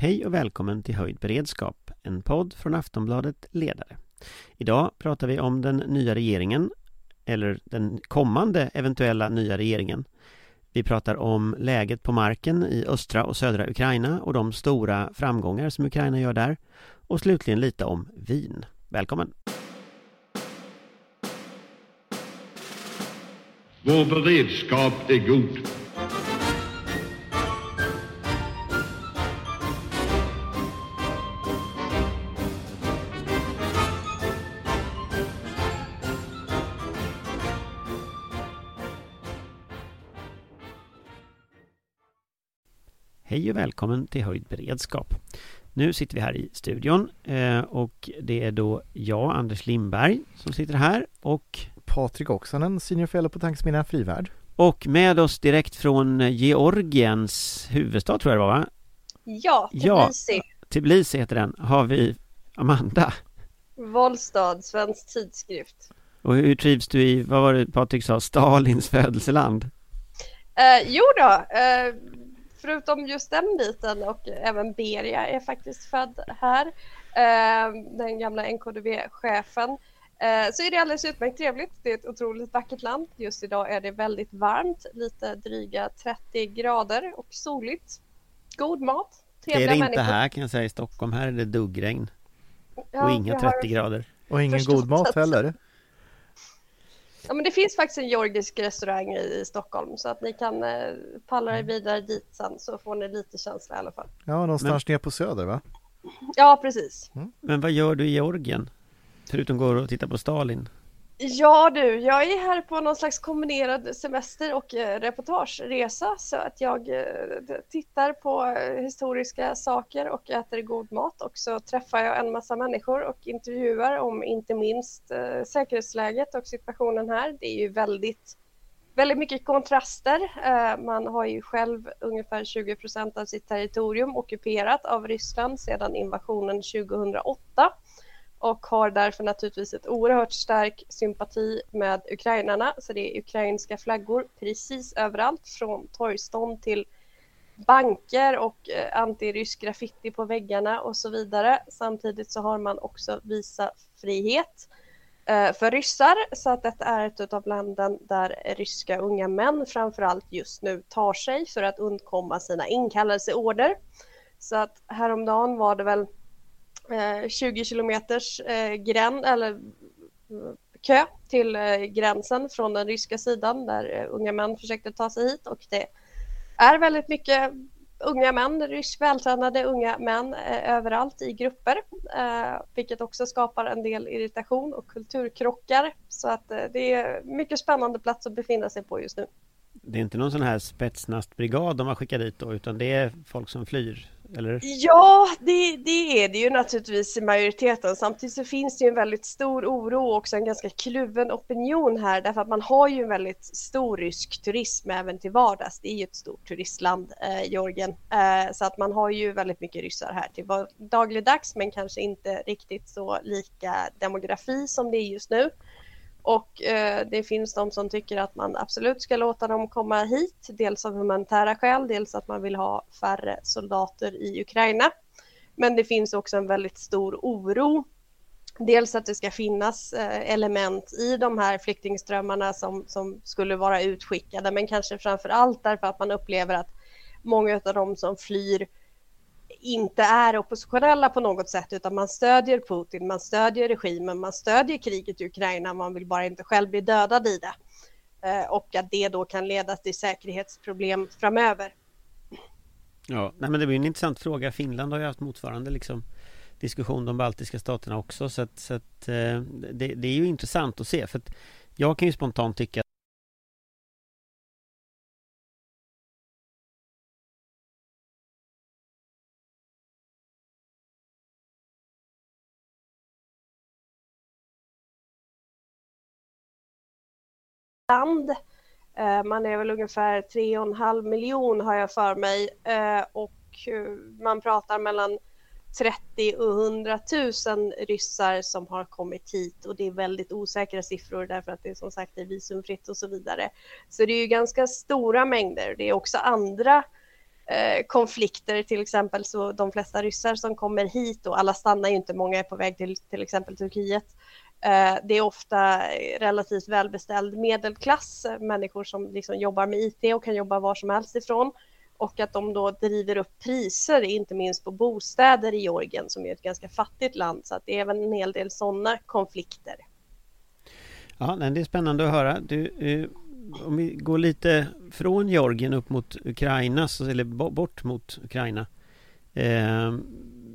Hej och välkommen till Höjd beredskap, en podd från Aftonbladet Ledare. Idag pratar vi om den nya regeringen, eller den kommande eventuella nya regeringen. Vi pratar om läget på marken i östra och södra Ukraina och de stora framgångar som Ukraina gör där. Och slutligen lite om vin. Välkommen! Vår beredskap är god. Hej och välkommen till Höjd beredskap. Nu sitter vi här i studion eh, och det är då jag, Anders Lindberg, som sitter här och Patrik Oksanen, senior fellow på Tankesmedjan Frivärd. och med oss direkt från Georgiens huvudstad tror jag det var va? Ja, Ja. Tbilisi, Tbilisi heter den, har vi Amanda. Vollstad, Svensk Tidskrift. Och hur trivs du i, vad var det Patrik sa, Stalins födelseland? Eh, jo då, eh, förutom just den biten och även Beria är faktiskt född här. Eh, den gamla NKDV-chefen. Eh, så är det alldeles utmärkt trevligt. Det är ett otroligt vackert land. Just idag är det väldigt varmt, lite dryga 30 grader och soligt. God mat, Det är trevliga det inte människor. här kan jag säga i Stockholm, här är det duggregn Ja, och inga jag har- 30 grader. Och ingen god mat att- heller. Ja, men det finns faktiskt en georgisk restaurang i, Stockholm så att ni kan eh, palla er vidare dit sen så får ni lite känsla i alla fall. Ja, någonstans ner på söder va? Ja, precis. Men vad gör du i Georgien? Förutom går och titta på Stalin? Ja du, jag är här på någon slags kombinerad semester och eh, reportageresa så att jag eh, tittar på eh, historiska saker och äter god mat och så träffar jag en massa människor och intervjuar om inte minst säkerhetsläget och situationen här. Det är ju väldigt väldigt mycket kontraster. Man har ju själv ungefär 20 procent av sitt territorium ockuperat av Ryssland sedan invasionen 2008 och har därför naturligtvis ett oerhört stark sympati med ukrainarna. Så det är ukrainska flaggor precis överallt från torgstånd till banker och eh, antirysk graffiti på väggarna och så vidare. Samtidigt så har man också visa frihet eh, för ryssar så att detta är ett av landen där ryska unga män framförallt just nu tar sig för att undkomma sina inkallelseorder. Så att häromdagen var det väl Eh, 20 kilometers eh, gränd eller kö till eh, gränsen från den ryska sidan där eh, unga män försökte ta sig hit och det är väldigt mycket unga män, rysk vältränade unga män eh, överallt i grupper, eh, vilket också skapar en del irritation och kulturkrockar. Så att eh, det är mycket spännande plats att befinna sig på just nu. Det är inte någon sån här spetsnastbrigad de har skickat dit då, utan det är folk som flyr, eller? Ja, det, det är det ju naturligtvis i majoriteten. Samtidigt så finns det ju en väldigt stor oro och också en ganska kluven opinion här därför att man har ju en väldigt stor rysk turism även till vardags. Det är ju ett stort turistland, eh, Georgien, eh, så att man har ju väldigt mycket ryssar här till var- dagligdags men kanske inte riktigt så lika demografi som det är just nu. Och eh, det finns de som tycker att man absolut ska låta dem komma hit, dels av humanitära skäl, dels att man vill ha färre soldater i Ukraina. Men det finns också en väldigt stor oro. Dels att det ska finnas eh, element i de här flyktingströmmarna som, som skulle vara utskickade, men kanske framför allt därför att man upplever att många av de som flyr inte är oppositionella på något sätt utan man stödjer Putin, man stödjer regimen, man stödjer kriget i Ukraina, man vill bara inte själv bli dödad i det. Eh, och att det då kan leda till säkerhetsproblem framöver. Ja, nej men det blir en intressant fråga. Finland har ju haft motsvarande liksom diskussion de baltiska staterna också så att, så att eh, det, det är ju intressant att se för att jag kan ju spontant tycka land. Eh, man är väl ungefär 3,5 miljon har jag för mig eh, och eh, man pratar mellan 30 och 100 000 ryssar som har kommit hit och det är väldigt osäkra siffror därför att det är som sagt är visumfritt och så vidare. Så det är ju ganska stora mängder. Det är också andra eh, konflikter, till exempel så de flesta ryssar som kommer hit och alla stannar ju inte, många är på väg till till exempel Turkiet. Eh, det är ofta relativt välbeställd medelklass, människor som liksom jobbar med IT och kan jobba var som helst ifrån och att de då driver upp priser, inte minst på bostäder i Georgien som är ett ganska fattigt land. Så att det är även en hel del sådana konflikter. Ja, det är spännande att höra. Du, eh, om vi går lite från Georgien upp mot Ukraina, eller bort mot Ukraina eh,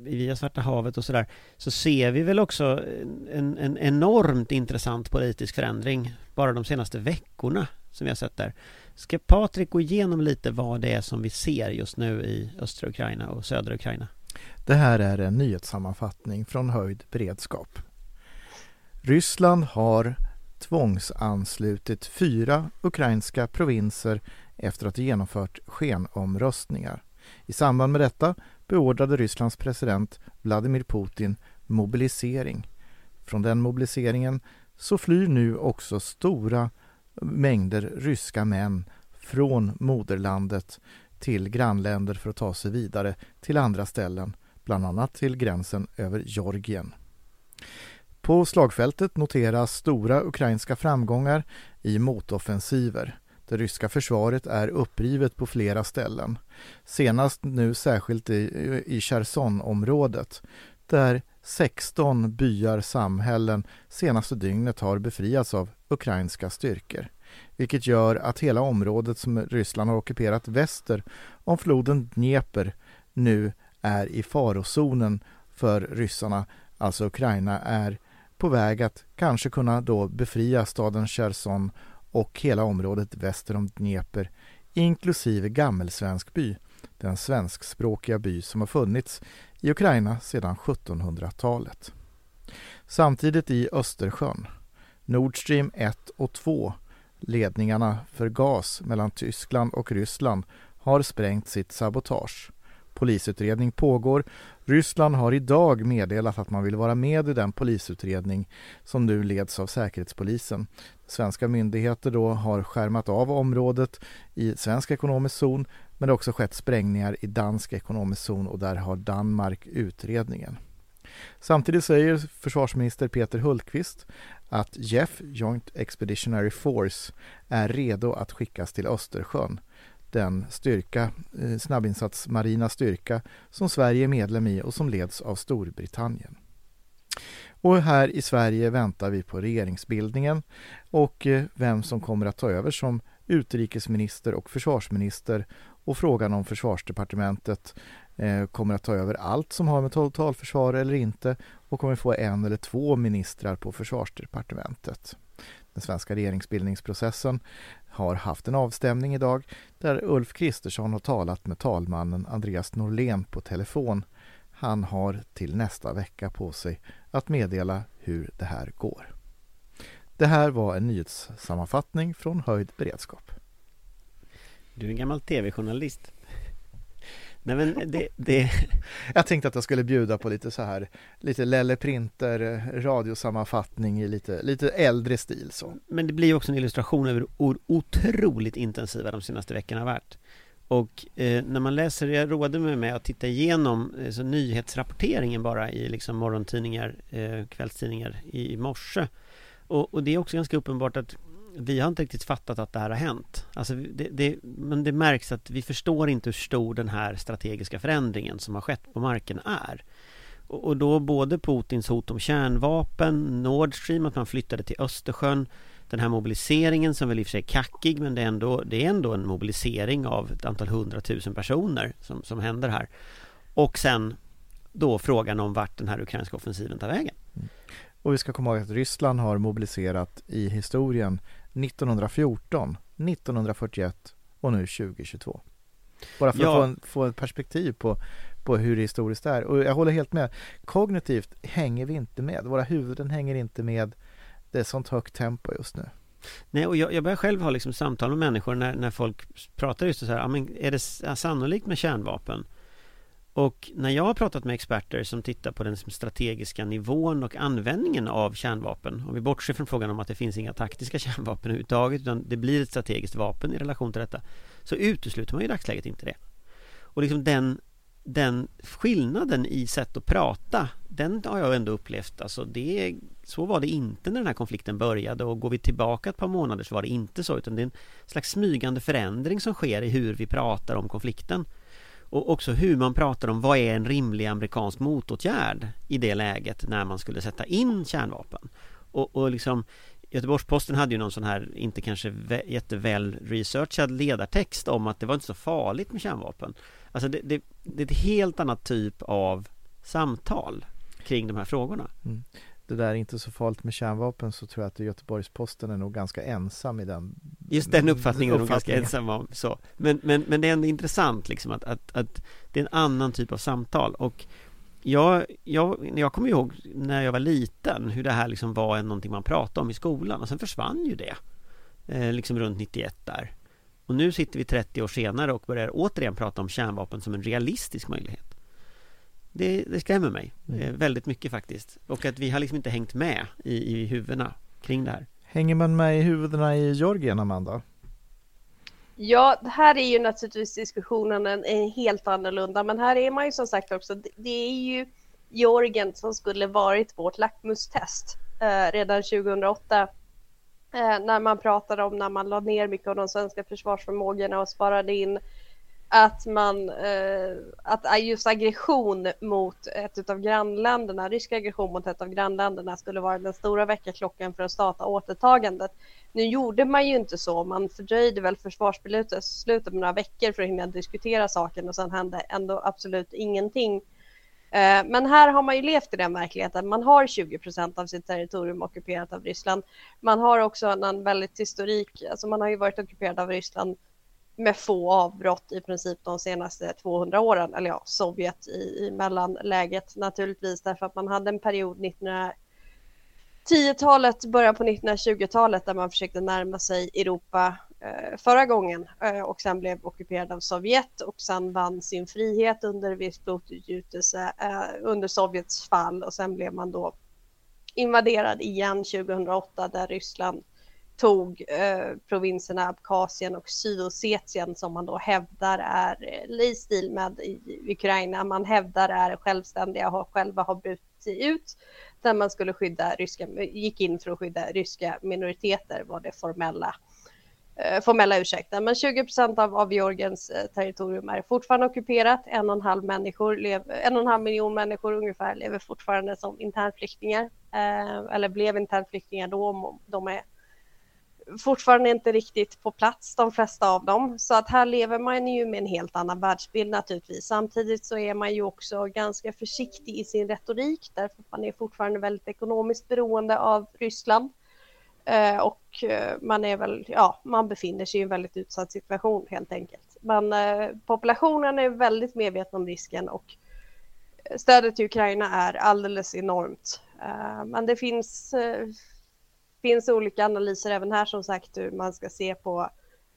via Svarta havet och sådär så ser vi väl också en, en enormt intressant politisk förändring bara de senaste veckorna som vi har sett där. Ska Patrik gå igenom lite vad det är som vi ser just nu i östra Ukraina och södra Ukraina? Det här är en nyhetssammanfattning från höjd beredskap. Ryssland har tvångsanslutit fyra ukrainska provinser efter att ha genomfört skenomröstningar. I samband med detta beordrade Rysslands president Vladimir Putin mobilisering. Från den mobiliseringen så flyr nu också stora mängder ryska män från moderlandet till grannländer för att ta sig vidare till andra ställen, bland annat till gränsen över Georgien. På slagfältet noteras stora ukrainska framgångar i motoffensiver. Det ryska försvaret är upprivet på flera ställen. Senast nu särskilt i, i Cherson-området där 16 byar, samhällen senaste dygnet har befriats av ukrainska styrkor. Vilket gör att hela området som Ryssland har ockuperat väster om floden Dnepr nu är i farozonen för ryssarna, alltså Ukraina är på väg att kanske kunna då befria staden Cherson och hela området väster om Dnepr inklusive Gammelsvenskby, den svenskspråkiga by som har funnits i Ukraina sedan 1700-talet. Samtidigt i Östersjön, Nord Stream 1 och 2, ledningarna för gas mellan Tyskland och Ryssland, har sprängt sitt sabotage. Polisutredning pågår. Ryssland har idag meddelat att man vill vara med i den polisutredning som nu leds av Säkerhetspolisen. Svenska myndigheter då har skärmat av området i svensk ekonomisk zon men det har också skett sprängningar i dansk ekonomisk zon och där har Danmark utredningen. Samtidigt säger försvarsminister Peter Hultqvist att JEF, Joint Expeditionary Force, är redo att skickas till Östersjön. Den styrka, eh, snabbinsatsmarina styrka som Sverige är medlem i och som leds av Storbritannien. Och här i Sverige väntar vi på regeringsbildningen och eh, vem som kommer att ta över som utrikesminister och försvarsminister och frågan om försvarsdepartementet eh, kommer att ta över allt som har med totalförsvar eller inte och kommer få en eller två ministrar på försvarsdepartementet. Den svenska regeringsbildningsprocessen har haft en avstämning idag där Ulf Kristersson har talat med talmannen Andreas Norlén på telefon. Han har till nästa vecka på sig att meddela hur det här går. Det här var en nyhetssammanfattning från höjd beredskap. Du är en gammal tv-journalist. Nej men det, det... Jag tänkte att jag skulle bjuda på lite så här Lite Lelle Printer radiosammanfattning i lite, lite äldre stil så Men det blir också en illustration över hur otroligt intensiva de senaste veckorna har varit och eh, när man läser, jag roade mig med att titta igenom alltså, nyhetsrapporteringen bara i liksom morgontidningar, eh, kvällstidningar i, i morse och, och det är också ganska uppenbart att vi har inte riktigt fattat att det här har hänt. Alltså det, det, men det märks att vi förstår inte hur stor den här strategiska förändringen som har skett på marken är. Och, och då både Putins hot om kärnvapen, Nord Stream, att man flyttade till Östersjön, den här mobiliseringen som väl i och för sig är kackig men det är ändå, det är ändå en mobilisering av ett antal hundratusen personer som, som händer här. Och sen då frågan om vart den här ukrainska offensiven tar vägen. Mm. Och vi ska komma ihåg att Ryssland har mobiliserat i historien 1914, 1941 och nu 2022. Bara för ja. att få, en, få ett perspektiv på, på hur det historiskt är. Och jag håller helt med. Kognitivt hänger vi inte med. Våra huvuden hänger inte med. Det är sånt högt tempo just nu. Nej, och jag, jag börjar själv ha liksom samtal med människor när, när folk pratar just så här, ja, men är det sannolikt med kärnvapen? Och när jag har pratat med experter som tittar på den liksom strategiska nivån och användningen av kärnvapen Om vi bortser från frågan om att det finns inga taktiska kärnvapen överhuvudtaget utan det blir ett strategiskt vapen i relation till detta Så utesluter man ju i dagsläget inte det och liksom den, den skillnaden i sätt att prata den har jag ändå upplevt, alltså det så var det inte när den här konflikten började. Och går vi tillbaka ett par månader så var det inte så utan det är en slags smygande förändring som sker i hur vi pratar om konflikten. Och också hur man pratar om vad är en rimlig amerikansk motåtgärd i det läget när man skulle sätta in kärnvapen. Och, och liksom Göteborgs-Posten hade ju någon sån här, inte kanske jätteväl researchad ledartext om att det var inte så farligt med kärnvapen. Alltså det, det, det är ett helt annat typ av samtal kring de här frågorna. Mm. Det där är inte så farligt med kärnvapen så tror jag att Göteborgs-Posten är nog ganska ensam i den Just den uppfattningen är nog ganska ensam om så. Men, men, men det är ändå intressant liksom att, att, att det är en annan typ av samtal och jag, jag, jag kommer ihåg när jag var liten hur det här liksom var någonting man pratade om i skolan och sen försvann ju det eh, Liksom runt 91 där Och nu sitter vi 30 år senare och börjar återigen prata om kärnvapen som en realistisk möjlighet det, det skrämmer mig mm. Eh, väldigt mycket faktiskt. Och att vi har liksom inte hängt med i, i huvudena kring det här. Hänger man med i huvudena i Georgien, Amanda? Ja, här är ju naturligtvis diskussionen en, en helt annorlunda, men här är man ju som sagt också, det, det är ju Georgien som skulle varit vårt lackmustest eh, redan 2008 eh, när man pratade om när man lade ner mycket av de svenska försvarsförmågorna och sparade in att man, eh, att just aggression mot ett av grannländerna, rysk aggression mot ett av grannländerna skulle vara den stora väckarklockan för att starta återtagandet. Nu gjorde man ju inte så, man fördröjde väl försvarsbeslutet slutet med några veckor för att hinna diskutera saken och sen hände ändå absolut ingenting. Eh, men här har man ju levt i den verkligheten. Man har 20 procent av sitt territorium ockuperat av Ryssland. Man har också en väldigt historik, alltså man har ju varit ockuperad av Ryssland med få avbrott i princip de senaste 200 åren, eller ja, Sovjet i, i mellanläget naturligtvis, därför att man hade en period 1910-talet, början på 1920-talet där man försökte närma sig Europa Eh, förra gången eh, och sen blev ockuperad av Sovjet och sen vann sin frihet under viss blodutgjutelse eh, under Sovjets fall och sen blev man då invaderad igen 2008 där Ryssland tog eh, provinserna Abkhazien och Sydossetien som man då hävdar är i stil med i Ukraina. Man hävdar är självständiga och själva har brutit ut där man skulle skydda ryska, gick in för att skydda ryska minoriteter var det formella Eh, formella ursäkten. Men 20 procent av, av Georgiens eh, territorium är fortfarande ockuperat. En och en halv, människor lev, en och en halv miljon människor ungefär lever fortfarande som internflyktingar eh, eller blev internflyktingar då. De är fortfarande inte riktigt på plats, de flesta av dem. Så att här lever man ju med en helt annan världsbild naturligtvis. Samtidigt så är man ju också ganska försiktig i sin retorik därför att man är fortfarande väldigt ekonomiskt beroende av Ryssland. Eh, och eh, man är väl, ja, man befinner sig i en väldigt utsatt situation helt enkelt. Men eh, populationen är väldigt medveten om risken och eh, stödet till Ukraina är alldeles enormt. Eh, men det finns eh, finns olika analyser även här som sagt hur man ska se på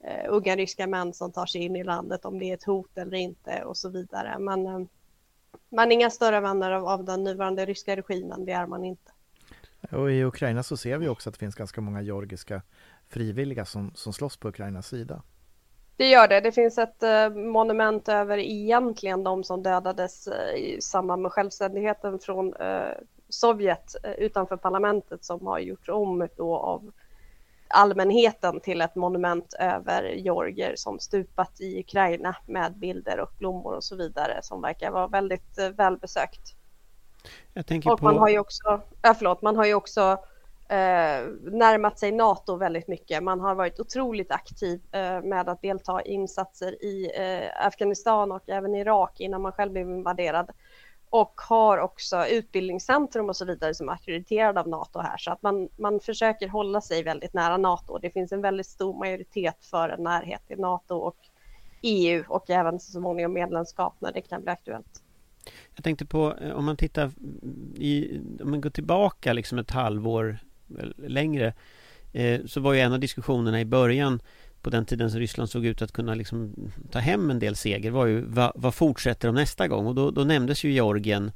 eh, unga ryska män som tar sig in i landet, om det är ett hot eller inte och så vidare. Men eh, man är inga större vänner av, av den nuvarande ryska regimen, det är man inte. Och i Ukraina så ser vi också att det finns ganska många georgiska frivilliga som, som slåss på Ukrainas sida. Det gör det. Det finns ett eh, monument över egentligen de som dödades eh, i samband med självständigheten från eh, Sovjet eh, utanför parlamentet som har gjorts om då av allmänheten till ett monument över georgier som stupat i Ukraina med bilder och blommor och så vidare som verkar vara väldigt eh, välbesökt. Och på... man har ju också, ja, förlåt, man har ju också eh, närmat sig NATO väldigt mycket. Man har varit otroligt aktiv eh, med att delta i insatser i eh, Afghanistan och även Irak innan man själv blev invaderad och har också utbildningscentrum och så vidare som är ackrediterade av NATO här så att man, man försöker hålla sig väldigt nära NATO. Det finns en väldigt stor majoritet för en närhet till NATO och EU och även så småningom medlemskap när det kan bli aktuellt. Jag tänkte på eh, om man tittar i, om man går tillbaka liksom ett halvår längre eh, så var ju en av diskussionerna i början på den tiden som Ryssland såg ut att kunna liksom ta hem en del seger var ju vad, vad fortsätter de nästa gång? Och då, då nämndes ju Georgien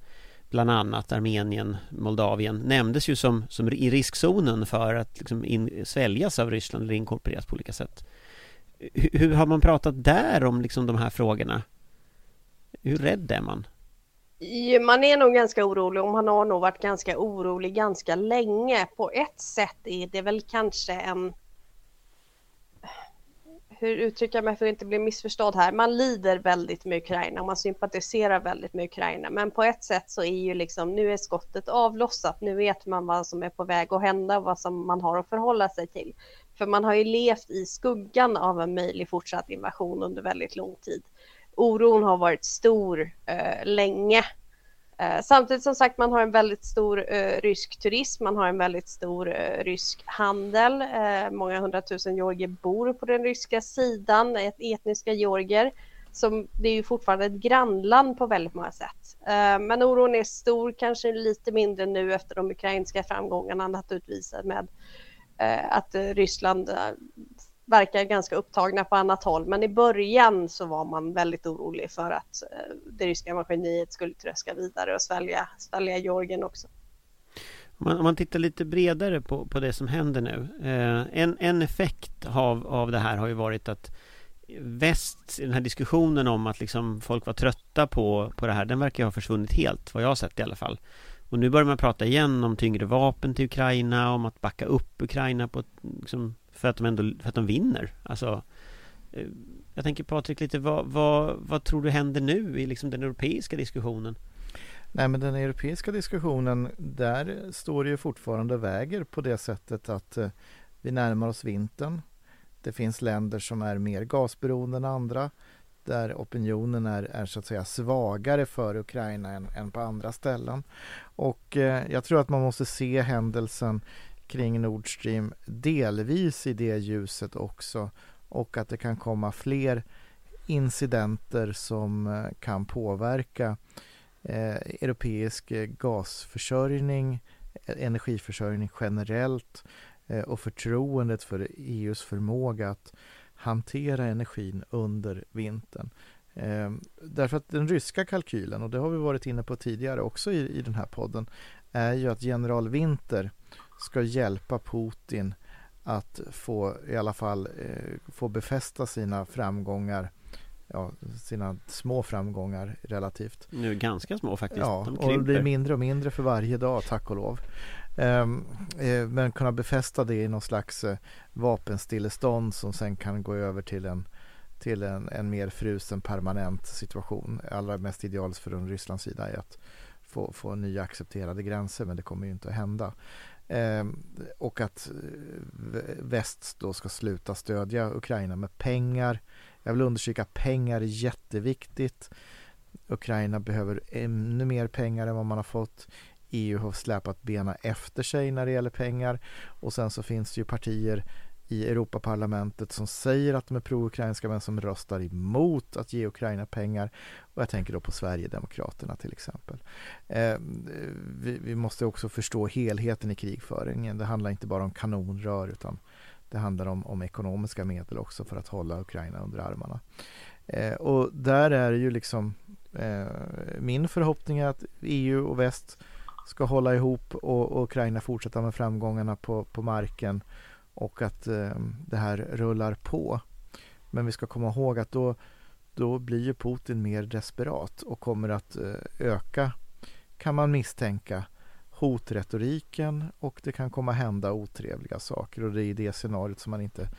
bland annat Armenien, Moldavien nämndes ju som, som i riskzonen för att liksom in, sväljas av Ryssland eller inkorporeras på olika sätt. Hur, hur har man pratat där om liksom de här frågorna? Hur rädd är man? Man är nog ganska orolig och man har nog varit ganska orolig ganska länge. På ett sätt är det väl kanske en hur uttrycker jag mig för att inte bli missförstådd här? Man lider väldigt med Ukraina och man sympatiserar väldigt med Ukraina. Men på ett sätt så är ju liksom nu är skottet avlossat. Nu vet man vad som är på väg att hända och vad som man har att förhålla sig till. För man har ju levt i skuggan av en möjlig fortsatt invasion under väldigt lång tid. Oron har varit stor eh, länge Eh, samtidigt som sagt man har en väldigt stor eh, rysk turism, man har en väldigt stor eh, rysk handel. Eh, många hundratusen georgier bor på den ryska sidan, ett etniska georgier. Som, det är ju fortfarande ett grannland på väldigt många sätt. Eh, men oron är stor, kanske lite mindre nu efter de ukrainska framgångarna naturligtvis med eh, att eh, Ryssland eh, verkar ganska upptagna på annat håll. Men i början så var man väldigt orolig för att eh, det ryska maskineriet skulle tröska vidare och svälja, svälja Georgien också. Om man, om man tittar lite bredare på, på det som händer nu. Eh, en, en effekt av, av det här har ju varit att väst, den här diskussionen om att liksom folk var trötta på, på det här, den verkar ha försvunnit helt, vad jag har sett i alla fall. Och nu börjar man prata igen om tyngre vapen till Ukraina, om att backa upp Ukraina på ett liksom, för att de ändå, för att de vinner. Alltså, eh, jag tänker Patrik lite, vad, vad, vad tror du händer nu i liksom den europeiska diskussionen? Nej men den europeiska diskussionen, där står det ju fortfarande väger på det sättet att eh, vi närmar oss vintern. Det finns länder som är mer gasberoende än andra där opinionen är, är så att säga svagare för Ukraina än, än på andra ställen. Och eh, jag tror att man måste se händelsen kring Nord Stream delvis i det ljuset också och att det kan komma fler incidenter som eh, kan påverka eh, europeisk eh, gasförsörjning, eh, energiförsörjning generellt eh, och förtroendet för EUs förmåga att hantera energin under vintern. Eh, därför att den ryska kalkylen, och det har vi varit inne på tidigare också i, i den här podden, är ju att general Winter ska hjälpa Putin att få i alla fall eh, få befästa sina framgångar ja, sina små framgångar relativt. Nu ganska små faktiskt. Ja, De och det blir mindre och mindre för varje dag, tack och lov. Um, eh, men kunna befästa det i någon slags eh, vapenstillestånd som sen kan gå över till en till en, en mer frusen permanent situation. Allra mest idealiskt från Rysslands sida är att få, få nya accepterade gränser men det kommer ju inte att hända. Eh, och att eh, väst då ska sluta stödja Ukraina med pengar. Jag vill understryka pengar är jätteviktigt. Ukraina behöver ännu mer pengar än vad man har fått. EU har släpat bena efter sig när det gäller pengar och sen så finns det ju partier i Europaparlamentet som säger att de är pro-ukrainska men som röstar emot att ge Ukraina pengar. Och jag tänker då på Sverigedemokraterna till exempel. Eh, vi, vi, måste också förstå helheten i krigföringen. Det handlar inte bara om kanonrör utan det handlar om, om ekonomiska medel också för att hålla Ukraina under armarna. Eh, och där är ju liksom eh, min förhoppning är att EU och väst ska hålla ihop och, och Ukraina fortsätta med framgångarna på, på marken och att eh, det här rullar på. Men vi ska komma ihåg att då, då blir ju Putin mer desperat och kommer att eh, öka, kan man misstänka, hotretoriken och det kan komma hända otrevliga saker och det är i det scenariot som man inte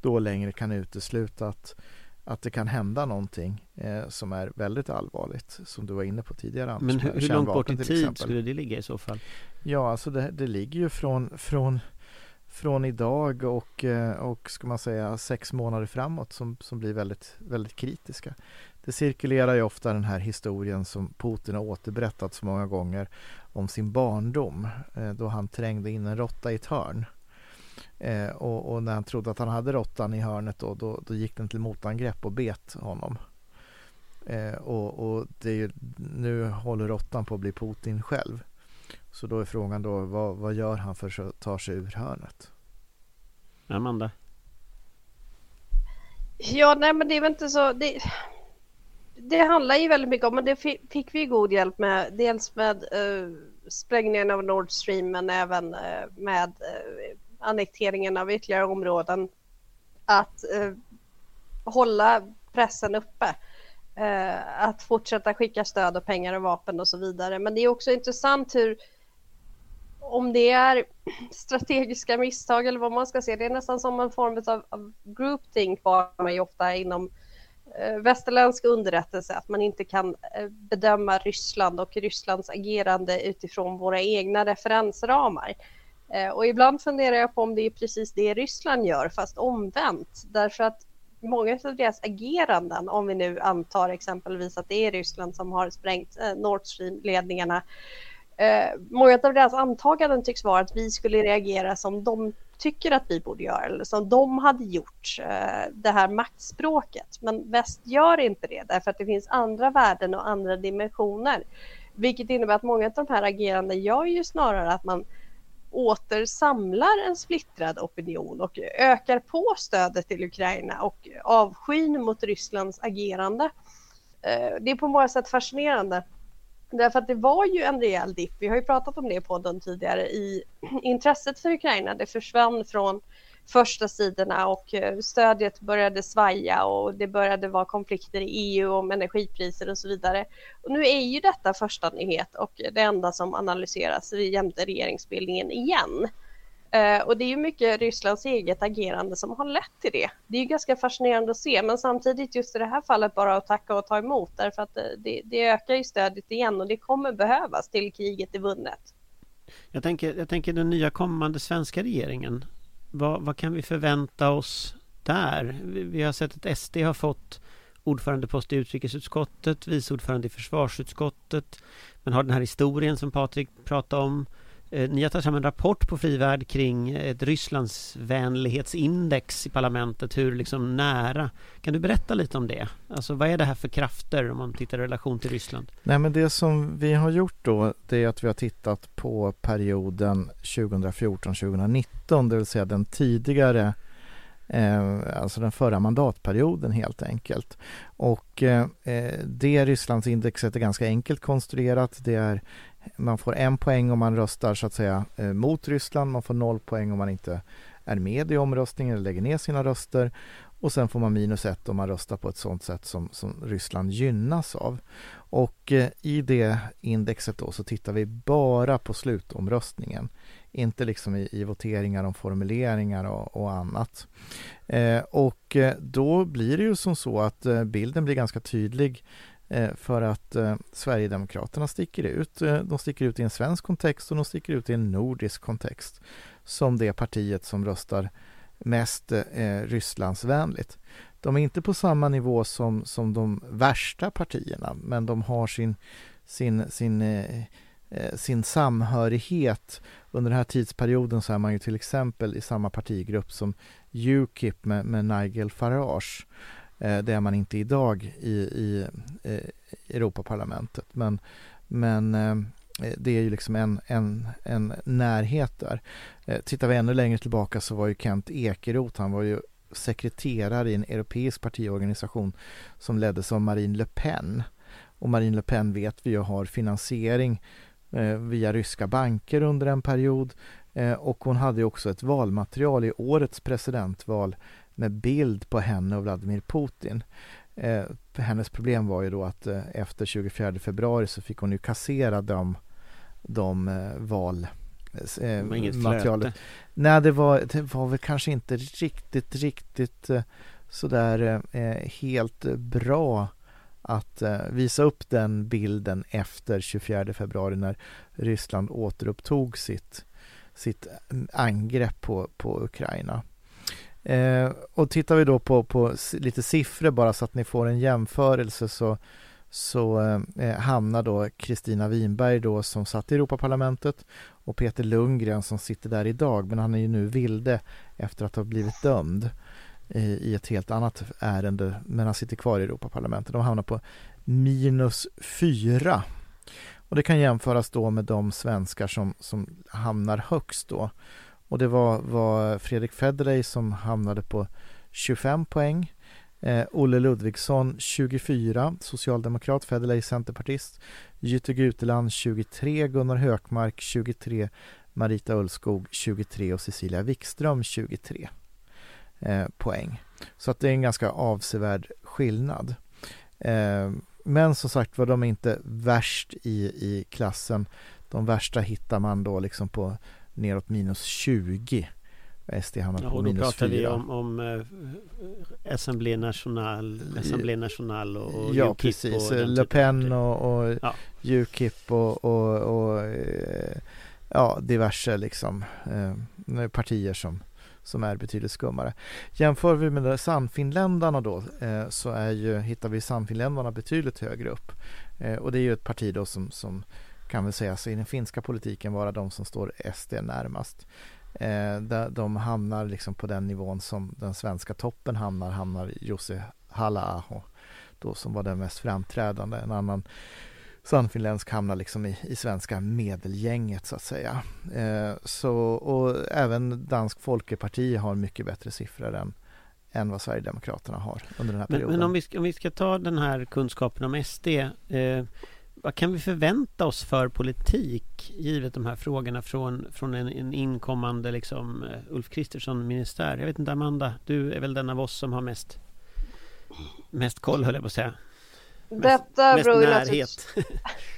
då längre kan utesluta att, att det kan hända någonting eh, som är väldigt allvarligt som du var inne på tidigare Anders, Men hur, hur långt bort i tid exempel. skulle det ligga i så fall? Ja, alltså det, det ligger ju från, från från idag och, eh, och ska man säga sex månader framåt som, som blir väldigt, väldigt kritiska. Det cirkulerar ju ofta den här historien som Putin har återberättat så många gånger om sin barndom eh, då han trängde in en råtta i ett hörn. Eh, och, och, när han trodde att han hade råttan i hörnet då, då, då gick den till motangrepp och bet honom. och, och det är ju, nu håller råttan på att bli Putin själv. Så då är frågan då, vad, vad gör han för att ta sig ur hörnet? Amanda? Ja, nej men det är väl inte så... Det, det handlar ju väldigt mycket om, men det fick vi god hjälp med. Dels med uh, sprängningen av Nord Stream men även uh, med uh, annekteringen av ytterligare områden. Att uh, hålla pressen uppe. att fortsätta skicka stöd och pengar och vapen och så vidare. Men det är också intressant hur om det är strategiska misstag eller vad man ska se, det är nästan som en form av, av groupthink var man ju ofta inom eh, västerländsk underrättelse, att man inte kan eh, bedöma Ryssland och Rysslands agerande utifrån våra egna referensramar. Eh, och ibland funderar jag på om det är precis det Ryssland gör, fast omvänt. Därför att många av deras ageranden, om vi nu antar exempelvis att det är Ryssland som har sprängt eh, Nord Stream-ledningarna, eh, många av deras antaganden tycks vara att vi skulle reagera som de tycker att vi borde göra eller som de hade gjort, eh, det här maktspråket. Men väst gör inte det därför att det finns andra värden och andra dimensioner. Vilket innebär att många av de här agerandena gör ju snarare att man återsamlar en splittrad opinion och ökar på stödet till Ukraina och avskyn mot Rysslands agerande. Eh, det är på många sätt fascinerande. Därför att det var ju en rejäl dipp, vi har ju pratat om det på podden tidigare, i intresset för Ukraina. Det försvann från första sidorna och eh, stödet började svaja och det började vara konflikter i EU om energipriser och så vidare. Och nu är ju detta första nyhet och det enda som analyseras jämte regeringsbildningen igen. Eh, och det är ju mycket Rysslands eget agerande som har lett till det. Det är ju ganska fascinerande att se, men samtidigt just i det här fallet bara att tacka och ta emot därför att eh, det, det ökar ju stödet igen och det kommer behövas till kriget är vunnet. Jag tänker, jag tänker den nya kommande svenska regeringen vad, vad kan vi förvänta oss där? Vi, vi har sett att SD har fått ordförandepost i utrikesutskottet, vice ordförande i försvarsutskottet. Men har den här historien som Patrik pratade om. Eh, ni har tagit fram en rapport på Frivärd kring ett Rysslandsvänlighetsindex i parlamentet. Hur liksom nära. Kan du berätta lite om det? Alltså vad är det här för krafter om man tittar i relation till Ryssland? Nej men det som vi har gjort då det är att vi har tittat på perioden 2014-2019 det vill säga den tidigare eh, alltså den förra mandatperioden helt enkelt. Och eh, eh, det Rysslandsindexet är ganska enkelt konstruerat. Det är man får en poäng om man röstar så att säga eh, mot Ryssland. Man får noll poäng om man inte är med i omröstningen eller lägger ner sina röster. Och sen får man minus ett om man röstar på ett sådant sätt som, som Ryssland gynnas av. Och eh, i det indexet då så tittar vi bara på slutomröstningen. Inte liksom i, i voteringar om formuleringar och, och annat. Eh, och eh, då blir det ju som så att bilden blir ganska tydlig Eh, för att eh, Sverigedemokraterna sticker ut. Eh, de sticker ut i en svensk kontext och de sticker ut i en nordisk kontext som det partiet som röstar mest eh, eh Rysslandsvänligt. De är inte på samma nivå som, som de värsta partierna men de har sin, sin, sin, eh, sin samhörighet. Under den här tidsperioden så är man ju till exempel i samma partigrupp som Ukip med, med Nigel Farage Eh, Eh, det är man inte idag i, i eh, Europaparlamentet. Men, men eh, det är ju liksom en, en, en närhet där. Tittar vi ännu längre tillbaka så var ju Kent Ekeroth, han var ju sekreterare i en europeisk partiorganisation som leddes av Marine Le Pen. Och Marine Le Pen vet vi ju har finansiering via ryska banker under en period och hon hade också ett valmaterial i årets presidentval med bild på henne och Vladimir Putin. Eh, hennes problem var ju då att eh, efter 24 februari så fick hon ju kassera de, de eh, val eh, materialet. Nej, det var, det var väl kanske inte riktigt, riktigt eh, sådär eh, helt bra att eh, visa upp den bilden efter 24 februari när Ryssland återupptog sitt, sitt angrepp på, på Ukraina. Eh, och tittar vi då på, på lite siffror bara så att ni får en jämförelse så, så eh, hamnar då Kristina Winberg då som satt i Europaparlamentet och Peter Lundgren som sitter där idag men han är ju nu vilde efter att ha blivit dömd i, i ett helt annat ärende men han sitter kvar i Europaparlamentet. De hamnar på minus fyra. Och det kan jämföras då med de svenskar som, som hamnar högst då. Och det var, var Fredrik Federley som hamnade på 25 poäng. Eh, Olle Ludvigsson 24, socialdemokrat, Federley centerpartist. Jytte Guteland 23, Gunnar Hökmark 23, Marita Ullskog 23 och Cecilia Wikström 23 eh, poäng. Så att det är en ganska avsevärd skillnad. Eh, men som sagt var de är inte värst i, i klassen. De värsta hittar man då liksom på neråt minus 20. SD hamnar ja, på minus 4. Och då pratar vi om, om eh, Assemblée Nationale, Assemblée Nationale och Ja, UKIP precis. och Le Pen och, och Ja. Ukip och, och, och eh, ja, diverse liksom, eh, partier som, som är betydligt skummare. Jämför vi med Sannfinländarna då eh, så är ju, hittar vi Sannfinländarna betydligt högre upp. Eh, och det är ju ett parti då som, som kan väl sägas i den finska politiken vara de som står SD närmast. Eh, de hamnar liksom på den nivån som den svenska toppen hamnar, hamnar Jussi halla då som var den mest framträdande. En annan sannfinländsk hamnar liksom i, i svenska medelgänget så att säga. Eh, så, och även Dansk Folkeparti har mycket bättre siffror än, än vad Sverigedemokraterna har under den här Men, perioden. men om, vi ska, om vi ska ta den här kunskapen om SD eh, Vad kan vi förvänta oss för politik givet de här frågorna från, från en, en inkommande liksom, eh, Ulf Kristersson-ministär? Jag vet inte Amanda, du är väl den av oss som har mest Mest koll höll jag på att säga. Detta mest beror, närhet.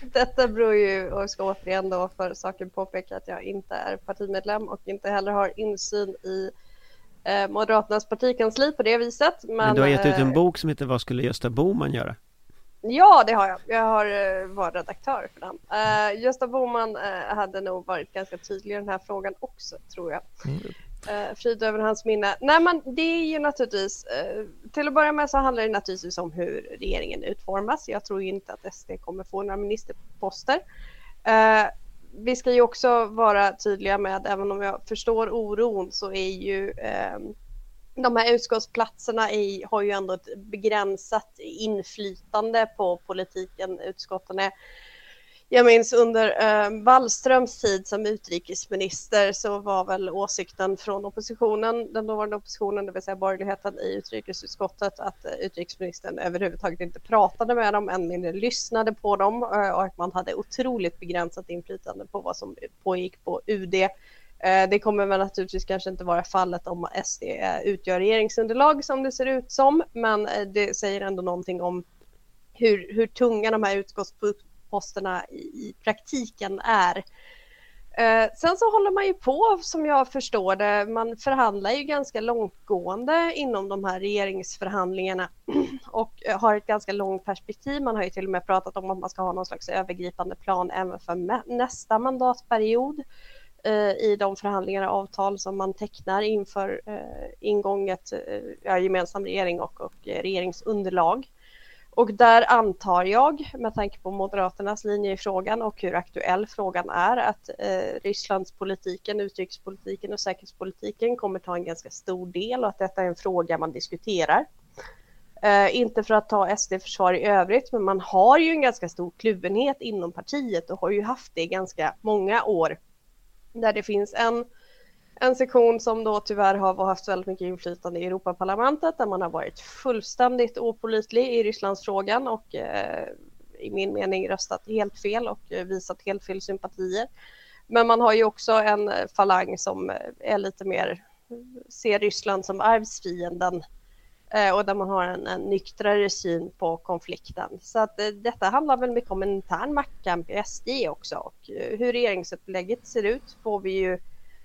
detta beror ju, och jag ska återigen då för saken påpeka att jag inte är partimedlem och inte heller har insyn i eh, Moderaternas partikansli på det viset. Men, Men du har gett ut en eh, bok som heter Vad skulle Gösta Bohman göra? Ja, det har jag. Jag har eh, varit redaktör för den. Uh, Gösta Bohman eh, hade nog varit ganska tydlig i den här frågan också, tror jag. Mm. Uh, frid över hans minne. Nej, men det är ju naturligtvis, till att börja med så handlar det naturligtvis om hur regeringen utformas. Jag tror inte att SD kommer få några ministerposter. Vi ska ju också vara tydliga med, även om jag förstår oron, så är ju ehm, de här utskottsplatserna i, har ju ändå ett begränsat inflytande på politiken. Utskotten är, jag minns under eh, Wallströms tid som utrikesminister så var väl åsikten från oppositionen, den dåvarande oppositionen, det vill säga borgerligheten i utrikesutskottet, att eh, utrikesministern överhuvudtaget inte pratade med dem, än mindre lyssnade på dem eh, och att man hade otroligt begränsat inflytande på vad som pågick på UD. Eh, det kommer väl naturligtvis kanske inte vara fallet om SD utgör regeringsunderlag som det ser ut som, men eh, det säger ändå någonting om hur, hur tunga de här utskottsposterna i, i praktiken är. Eh, sen så håller man ju på, som jag förstår det, man förhandlar ju ganska långtgående inom de här regeringsförhandlingarna och eh, har ett ganska långt perspektiv. Man har ju till och med pratat om att man ska ha någon slags övergripande plan även för nästa mandatperiod eh, Eh, i de förhandlingar och avtal som man tecknar inför eh, ingånget eh, ja, gemensam regering och, och regeringsunderlag. Och där antar jag, med tanke på Moderaternas linje i frågan och hur aktuell frågan är, att eh, Rysslandspolitiken, utrikespolitiken och säkerhetspolitiken kommer ta en ganska stor del och att detta är en fråga man diskuterar. Eh, inte för att ta SD-försvar i övrigt, men man har ju en ganska stor kluvenhet inom partiet och har ju haft det i ganska många år. Där det finns en, en sektion som då tyvärr har haft väldigt mycket inflytande i Europaparlamentet, där man har varit fullständigt opålitlig i Rysslandsfrågan och eh, i min mening röstat helt fel och eh, visat helt fel sympatier. Men man har ju också en falang som eh, är lite mer, ser Ryssland som arvsfienden Eh, och där man har en, en nyktrare syn på konflikten. Så att eh, detta handlar väl mycket om en intern maktkamp i SD också och eh, hur regeringsupplägget ser ut får vi ju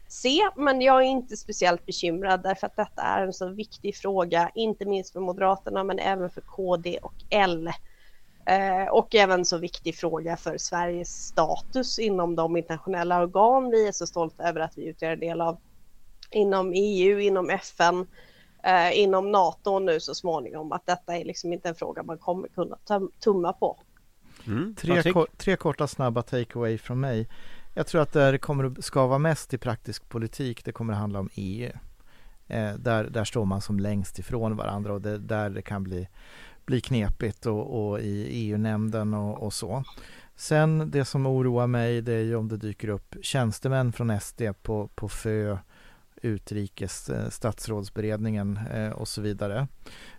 se, men jag är inte speciellt bekymrad därför att detta är en så viktig fråga, inte minst för Moderaterna men även för KD och L. Eh, och även så viktig fråga för Sveriges status inom de internationella organ vi är så stolta över att vi utgör en del av. Inom EU, inom FN, eh, inom NATO nu så småningom. Att detta är liksom inte en fråga man kommer kunna tum- tumma på. Mm, Tre, ko- tre korta snabba takeaway från mig. Jag tror att där det kommer att skava mest i praktisk politik, det kommer att handla om EU. Eh, där, där står man som längst ifrån varandra och det, där det kan bli, bli knepigt och, och i EU-nämnden och, och så. Sen det som oroar mig det är ju om det dyker upp tjänstemän från SD på, på FÖ, utrikes eh, statsrådsberedningen eh, och så vidare.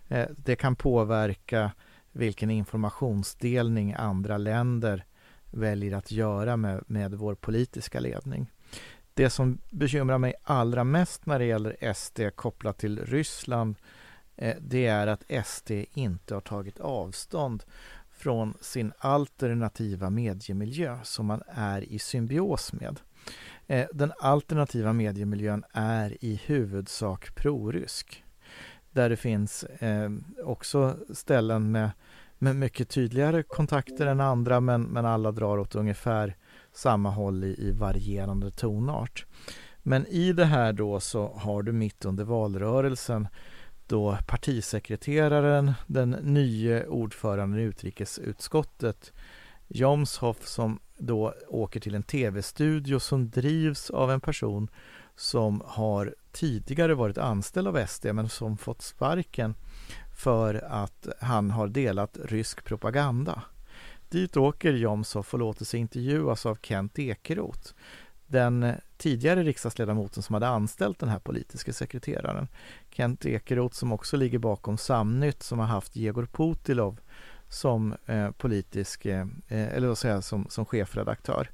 Eh, det kan påverka vilken informationsdelning andra länder väljer att göra med, med vår politiska ledning. Det som bekymrar mig allra mest när det gäller SD kopplat till Ryssland det är att SD inte har tagit avstånd från sin alternativa mediemiljö som man är i symbios med. Eh, den alternativa mediemiljön är i huvudsak prorysk. Där det finns eh, också ställen med, med mycket tydligare kontakter än andra men, men alla drar åt ungefär samma håll i, i varierande tonart. Men i det här då så har du mitt under valrörelsen då partisekreteraren, den nye ordföranden i utrikesutskottet Jomshoff som då åker till en tv-studio som drivs av en person som har tidigare varit anställd av SD men som fått sparken för att han har delat rysk propaganda. Dit åker Jomshof och låter sig intervjuas av Kent Ekeroth den tidigare riksdagsledamoten som hade anställt den här politiska sekreteraren. Kent Ekeroth som också ligger bakom Samnytt som har haft Jegor Putilov som eh, politisk, eh, eh eller vad säger som, som chefredaktör.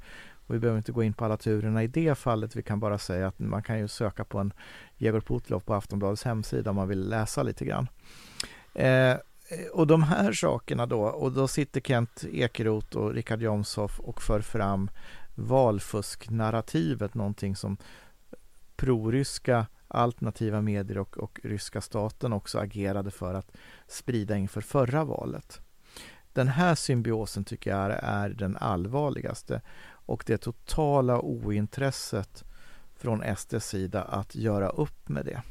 Och vi behöver inte gå in på alla turerna i det fallet. Vi kan bara säga att man kan ju söka på en Jegor Putlov på Aftonbladets hemsida om man vill läsa lite grann. Eh, eh, och de här sakerna då, och då sitter Kent Ekeroth och Richard Jomshoff och för fram valfusknarrativet, någonting som proryska alternativa medier och, och ryska staten också agerade för att sprida inför förra valet. Den här symbiosen tycker jag är, är den allvarligaste och det totala ointresset från SDs sida att göra upp med det.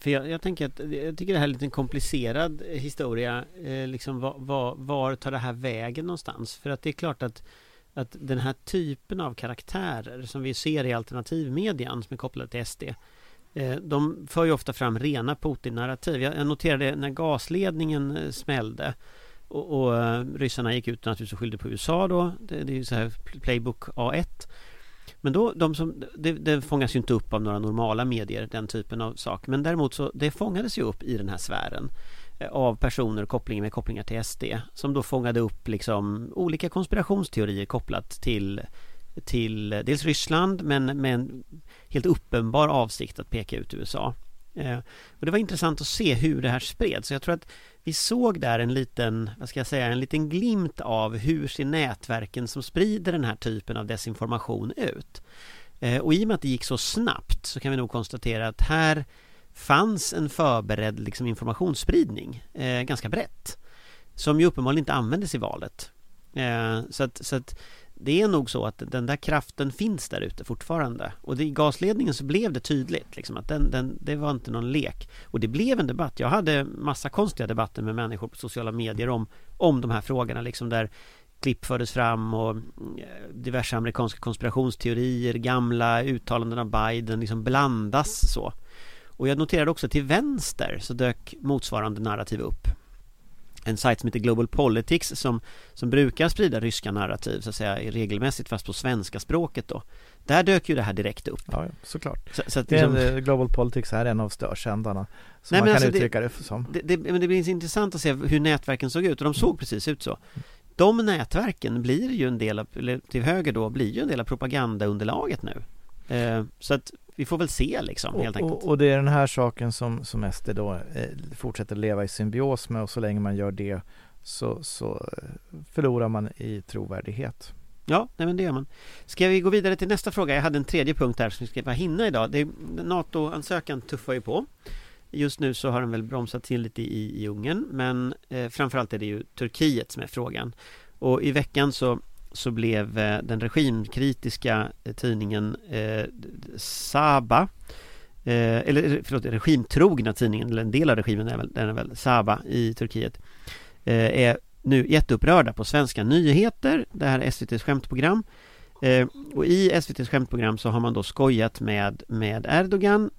För jag, jag, tänker att jag tycker det här är en lite komplicerad historia. Eh, liksom var, va, var, tar det här vägen någonstans? För att det är klart att att den här typen av karaktärer som vi ser i alternativmedian som är kopplade till SD eh, de för ju ofta fram rena Putin-narrativ. Jag noterade när gasledningen eh, smällde och, och eh, ryssarna gick ut naturligtvis och skyllde på USA då. Det, det är ju så här Playbook A1. Men då, de som, det, det fångas ju inte upp av några normala medier, den typen av sak. Men däremot så, det fångades ju upp i den här sfären eh, av personer kopplingar med kopplingar till SD som då fångade upp liksom olika konspirationsteorier kopplat till till dels Ryssland men med en helt uppenbar avsikt att peka ut USA. Eh, och det var intressant att se hur det här spreds. Så jag tror att vi såg där en liten, vad ska jag säga, en liten glimt av hur ser nätverken som sprider den här typen av desinformation ut. Eh, och i och med att det gick så snabbt så kan vi nog konstatera att här fanns en förberedd liksom, informationsspridning eh, ganska brett som ju uppenbarligen inte användes i valet. Eh, så, att, så att det är nog så att den där kraften finns där ute fortfarande. Och det, i gasledningen så blev det tydligt liksom, att den, den, det var inte någon lek. Och det blev en debatt. Jag hade massa konstiga debatter med människor på sociala medier om, om de här frågorna. Liksom där klipp fördes fram och eh, diverse amerikanska konspirationsteorier, gamla uttalanden av Biden liksom blandas så. Och jag noterade också till vänster så dök motsvarande narrativ upp en sajt som heter Global Politics som, som brukar sprida ryska narrativ så att säga regelmässigt fast på svenska språket då. Där dök ju det här direkt upp. Ja, såklart. Så, så att det liksom... är, Global Politics är en av störsändarna Som Nej, man kan alltså uttrycka det, det som. det, det, Men det blir intressant att se hur nätverken såg ut och de såg precis ut så. De nätverken blir ju en del av, eller till höger då, blir ju en del av propagandaunderlaget nu. Eh, Så att vi får väl se liksom helt och, enkelt. Och, och, det är den här saken som, som SD då eh, fortsätter leva i symbios med och så länge man gör det så, så eh, förlorar man i trovärdighet. Ja, nej men det gör man. Ska vi gå vidare till nästa fråga? Jag hade en tredje punkt här som vi ska hinna idag. NATO-ansökan tuffar ju på. Just nu så har den väl bromsat till lite i, i Ungern men eh, framförallt är det ju Turkiet som är frågan. Och i veckan så så blev eh, den regimkritiska eh, tidningen eh, Saba eh, eller förlåt, regimtrogna tidningen, eller en del av regimen är väl, den är väl Saba i Turkiet är nu jätteupprörda på svenska nyheter, det här är SVTs skämtprogram. Och i SVTs skämtprogram så har man då skojat med, med Erdogan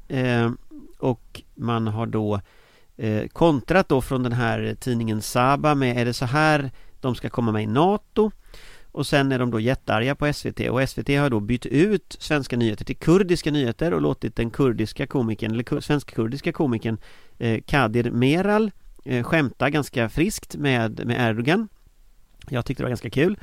och man har då kontrat då från den här tidningen Saba med är det så här de ska komma med i NATO? Och sen är de då jättearga på SVT och SVT har då bytt ut svenska nyheter till kurdiska nyheter och låtit den kurdiska komikern, eller svensk-kurdiska komikern eh, Kadir Meral eh, skämta ganska friskt med, med Erdogan. Jag tyckte det var ganska kul.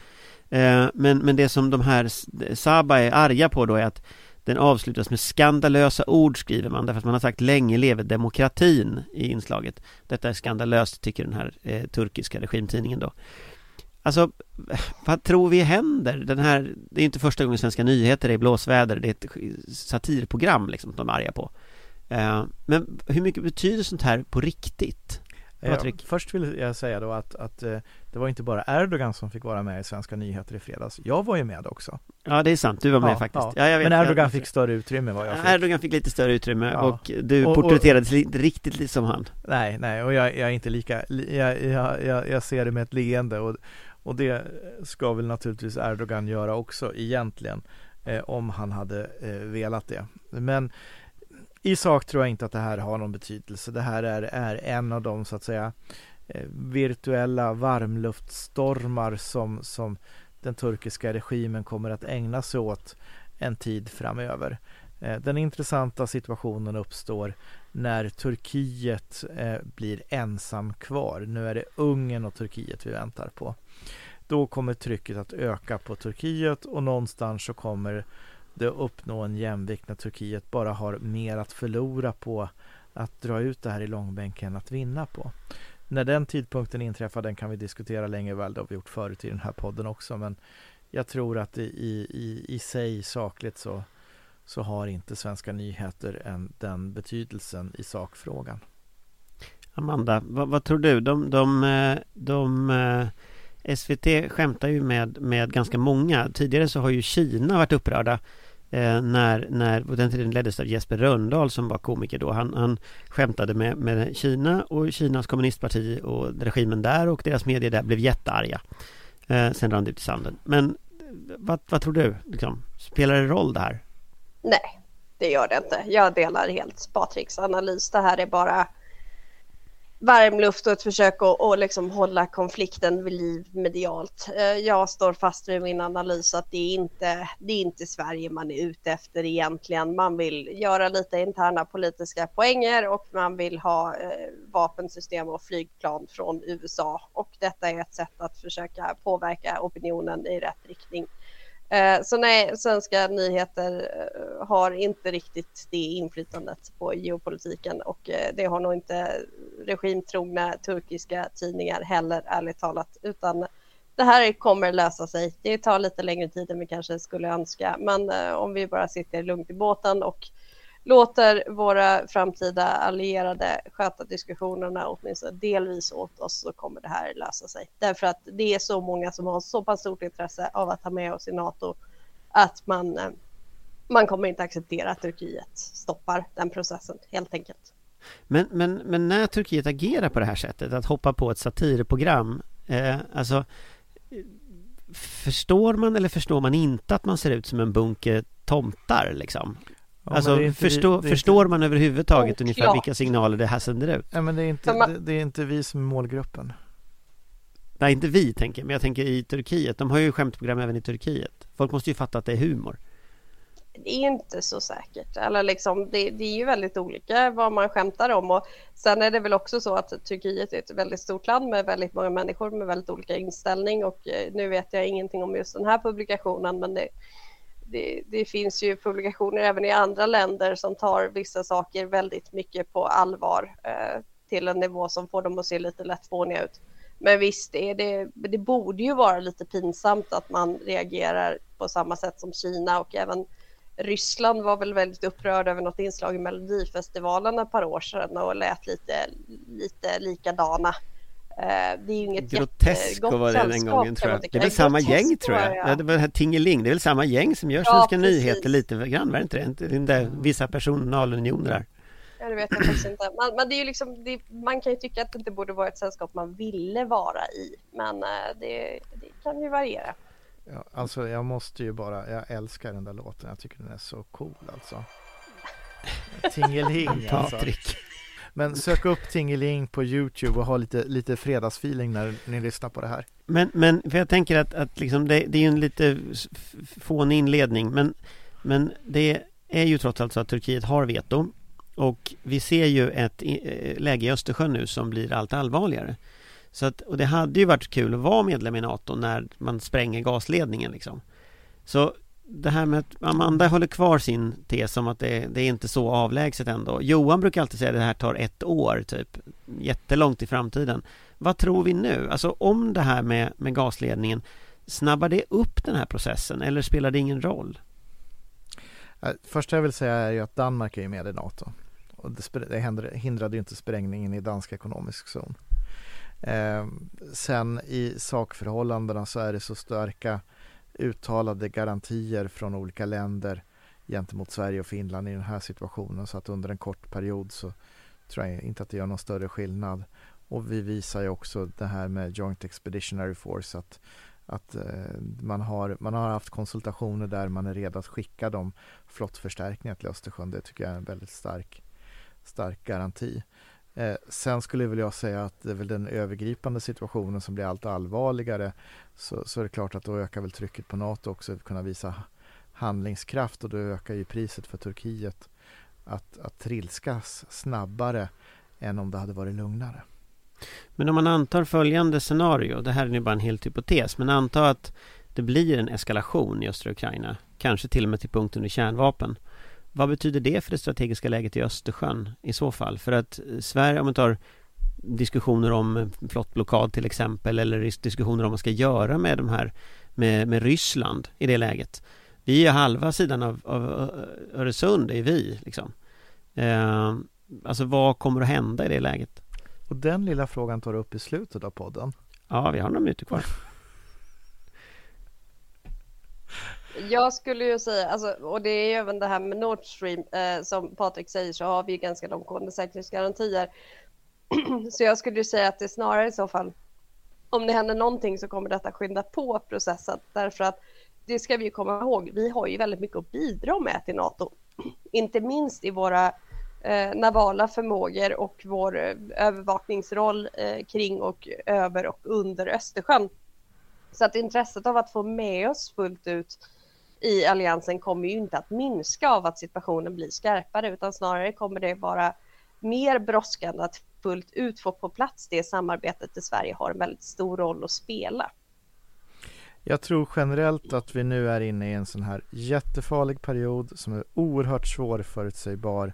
Eh, men, men det som de här Saba är arga på då är att Den avslutas med skandalösa ord skriver man därför att man har sagt länge leve demokratin i inslaget. Detta är skandalöst tycker den här eh, turkiska regimtidningen då. Alltså, vad tror vi händer? Den här, det är inte första gången Svenska nyheter är i blåsväder, det är ett satirprogram liksom de är arga på. Eh, men hur mycket betyder sånt här på riktigt? Patrik? Ja, först vill jag säga då att, att eh, det var inte bara Erdogan som fick vara med i Svenska nyheter i fredags. Jag var ju med också. Ja, det är sant. Du var med ja, faktiskt. Ja. ja Men Erdogan fick större utrymme vad jag fick. Erdogan fick lite större utrymme och du och, porträtterades inte riktigt som han. Nej, nej, och jag, jag är inte lika, jag, jag, jag, ser det med ett leende och, och det ska väl naturligtvis Erdogan göra också egentligen. Eh, om han hade eh, velat det. Men i sak tror jag inte att det här har någon betydelse. Det här är, är en av de så att säga eh, virtuella varmluftstormar som, som den turkiska regimen kommer att ägna sig åt en tid framöver. Eh, den intressanta situationen uppstår när Turkiet eh, blir ensam kvar. Nu är det Ungern och Turkiet vi väntar på. Då kommer trycket att öka på Turkiet och någonstans så kommer det uppnå en jämvikt när Turkiet bara har mer att förlora på att dra ut det här i långbänken än att vinna på. När den tidpunkten inträffar, den kan vi diskutera länge väl, det har vi gjort förut i den här podden också, men jag tror att i, i, i sig sakligt så, så har inte Svenska nyheter en, den betydelsen i sakfrågan. Amanda, vad, vad tror du? De, de, eh, de, de SVT skämtar ju med, med ganska många. Tidigare så har ju Kina varit upprörda eh, när, när på den tiden leddes av Jesper Röndahl som var komiker då. Han, han skämtade med, med Kina och Kinas kommunistparti och regimen där och deras medier där blev jättearga. Eh, sen rann det ut i sanden. Men eh, vad, vad tror du? Liksom, spelar det roll det här? Nej, det gör det inte. Jag delar helt Patriks analys. Det här är bara varmluft och ett försök att och liksom hålla konflikten vid liv medialt. Eh, jag står fast vid min analys att det är, inte, det är inte Sverige man är ute efter egentligen. Man vill göra lite interna politiska poänger och man vill ha eh, vapensystem och flygplan från USA och detta är ett sätt att försöka påverka opinionen i rätt riktning. Eh, så nej, svenska nyheter eh, har inte riktigt det inflytandet på geopolitiken och eh, det har nog inte regimtrogna turkiska tidningar heller, ärligt talat, utan det här kommer lösa sig. Det tar lite längre tid än vi kanske skulle önska, men om vi bara sitter lugnt i båten och låter våra framtida allierade sköta diskussionerna åtminstone delvis åt oss så kommer det här lösa sig. Därför att det är så många som har så pass stort intresse av att ha med oss i NATO att man, eh, man kommer inte acceptera att Turkiet stoppar den processen helt enkelt. Men, men, men när Turkiet agerar på det här sättet, att hoppa på ett satirprogram, eh, alltså Förstår man eller förstår man inte att man ser ut som en bunke tomtar liksom? Ja, alltså inte, förstå, förstår inte... man överhuvudtaget oh, ungefär klart. vilka signaler det här sänder ut? Ja, men det är, inte, det, det, är inte vi som är målgruppen. Nej, inte vi tänker men jag tänker i Turkiet. De har ju skämtprogram även i Turkiet. Folk måste ju fatta att det är humor. Det är inte så säkert. Eller liksom, det, det, är ju väldigt olika vad man skämtar om. Och sen är det väl också så att Turkiet är ett väldigt stort land med väldigt många människor med väldigt olika inställning. Och eh, nu vet jag ingenting om just den här publikationen, men det, det, det, finns ju publikationer även i andra länder som tar vissa saker väldigt mycket på allvar eh, till en nivå som får dem att se lite lättfåniga ut. Men visst, det, det, det borde ju vara lite pinsamt att man reagerar på samma sätt som Kina och även Ryssland var väl väldigt upprörd över något inslag i Melodifestivalen ett par år sedan och lät lite, lite likadana. Eh, det är ju inget Grotesko var det den gången tror jag. Det är väl samma gäng tror jag. Ja. Det var här Tingeling, det är väl samma gäng som gör Svenska ja, nyheter lite grann, var det inte det? Den där vissa personalunioner där. Ja, det vet jag faktiskt inte. Man, men det är ju liksom, det, man kan ju tycka att det inte borde vara ett sällskap man ville vara i, men eh, det, det kan ju variera. Ja, alltså jag måste ju bara, jag älskar den där låten, jag tycker den är så cool alltså. Tingeling alltså. Patrik. Men sök upp Tingeling på Youtube och ha lite, lite fredagsfeeling när ni lyssnar på det här. Men, men för jag tänker att, att liksom det, det är en lite fånig inledning men, men det är ju trots allt så att Turkiet har veto och vi ser ju ett eh, läge i Östersjön nu som blir allt allvarligare. Så att, och det hade ju varit kul att vara medlem i NATO när man spränger gasledningen liksom. Så det här med att Amanda håller kvar sin tes om att det, det är inte så avlägset ändå. Johan brukar alltid säga att det här tar ett år, typ. Jättelångt i framtiden. Vad tror vi nu? Alltså om det här med, med gasledningen, snabbar det upp den här processen eller spelar det ingen roll? Äh, Första jag vill säga är ju att Danmark är ju med i NATO. Och det, det hindrade ju inte sprängningen i dansk ekonomisk zon. Eh, sen i sakförhållandena så är det så starka uttalade garantier från olika länder gentemot Sverige och Finland i den här situationen så att under en kort period så tror jag inte att det gör någon större skillnad. Och vi visar ju också det här med Joint Expeditionary Force att, att eh, man, har, man har haft konsultationer där man är redo att skicka de flottförstärkningar till Östersjön. Det tycker jag är en väldigt stark, stark garanti. Eh, sen skulle väl jag säga att det är väl den övergripande situationen som blir allt allvarligare. Så, så är det klart att då ökar väl trycket på NATO också att kunna visa handlingskraft och då ökar ju priset för Turkiet att, att trilskas snabbare än om det hade varit lugnare. Men om man antar följande scenario, det här är nu bara en helt hypotes, men anta att det blir en eskalation i östra Ukraina, kanske till och med till punkten i kärnvapen. Vad betyder det för det strategiska läget i Östersjön i så fall? För att Sverige, om man tar diskussioner om flottblockad till exempel eller diskussioner om vad man ska göra med de här med, med Ryssland i det läget. Vi är halva sidan av, av Öresund, är vi liksom. Eh, alltså vad kommer att hända i det läget? Och den lilla frågan tar du upp i slutet av podden. Ja, vi har några minuter kvar. Jag skulle ju säga, alltså, och det är även det här med Nord Stream, eh, som Patrik säger så har vi ju ganska långtgående säkerhetsgarantier. så jag skulle ju säga att det snarare i så fall, om det händer någonting så kommer detta skynda på processen, därför att det ska vi ju komma ihåg, vi har ju väldigt mycket att bidra med till NATO, inte minst i våra eh, navala förmågor och vår eh, övervakningsroll eh, kring och över och under Östersjön. Så att intresset av att få med oss fullt ut i alliansen kommer ju inte att minska av att situationen blir skarpare utan snarare kommer det vara mer brådskande att fullt ut få på plats det samarbetet där Sverige har en väldigt stor roll att spela. Jag tror generellt att vi nu är inne i en sån här jättefarlig period som är oerhört svårförutsägbar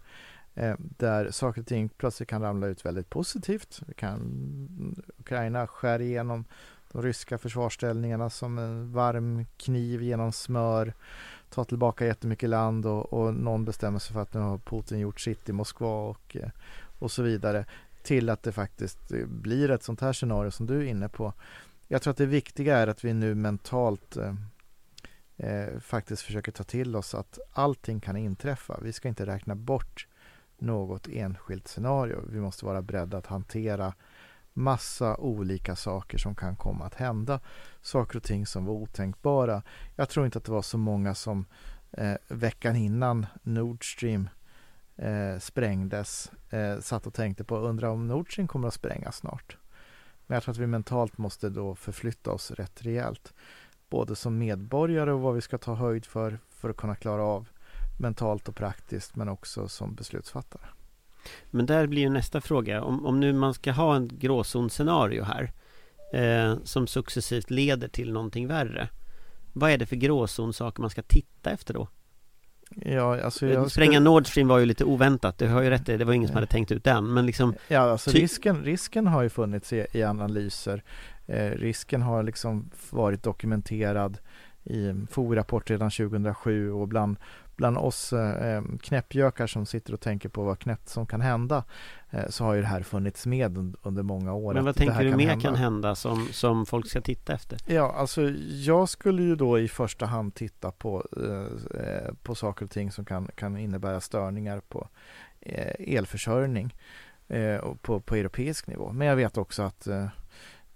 eh, där saker och ting plötsligt kan ramla ut väldigt positivt. Vi kan, Ukraina skär igenom de ryska försvarsställningarna som en varm kniv genom smör, ta tillbaka jättemycket land och, och någon bestämmer sig för att nu har Putin gjort sitt i Moskva och, eh, och så vidare till att det faktiskt eh, blir ett sånt här scenario som du är inne på. Jag tror att det viktiga är att vi nu mentalt eh, eh, faktiskt försöker ta till oss att allting kan inträffa. Vi ska inte räkna bort något enskilt scenario. Vi måste vara beredda att hantera massa olika saker som kan komma att hända. Saker och ting som var otänkbara. Jag tror inte att det var så många som eh, veckan innan Nord Stream eh, sprängdes eh, satt och tänkte på undra om Nord Stream kommer att sprängas snart. Men jag tror att vi mentalt måste då förflytta oss rätt rejält. Både som medborgare och vad vi ska ta höjd för för att kunna klara av mentalt och praktiskt men också som beslutsfattare. Men där blir ju nästa fråga, om, om nu man ska ha en gråzonscenario här eh, som successivt leder till någonting värre. Vad är det för gråzonsaker man ska titta efter då? Ja, alltså jag Spränga skulle... Nord Stream var ju lite oväntat, du har ju rätt det var ingen som hade tänkt ut den, men liksom Ja, alltså ty... risken, risken har ju funnits i, i analyser eh, Risken har liksom varit dokumenterad i FOI-rapport redan 2007 och bland bland oss eh, knäppjökar som sitter och tänker på vad knäppt som kan hända eh, så har ju det här funnits med under många år. Men vad tänker du mer hända. kan hända som, som folk ska titta efter? Ja, alltså jag skulle ju då i första hand titta på, eh, eh på saker och ting som kan, kan innebära störningar på eh, elförsörjning eh, på, på europeisk nivå. Men jag vet också att eh,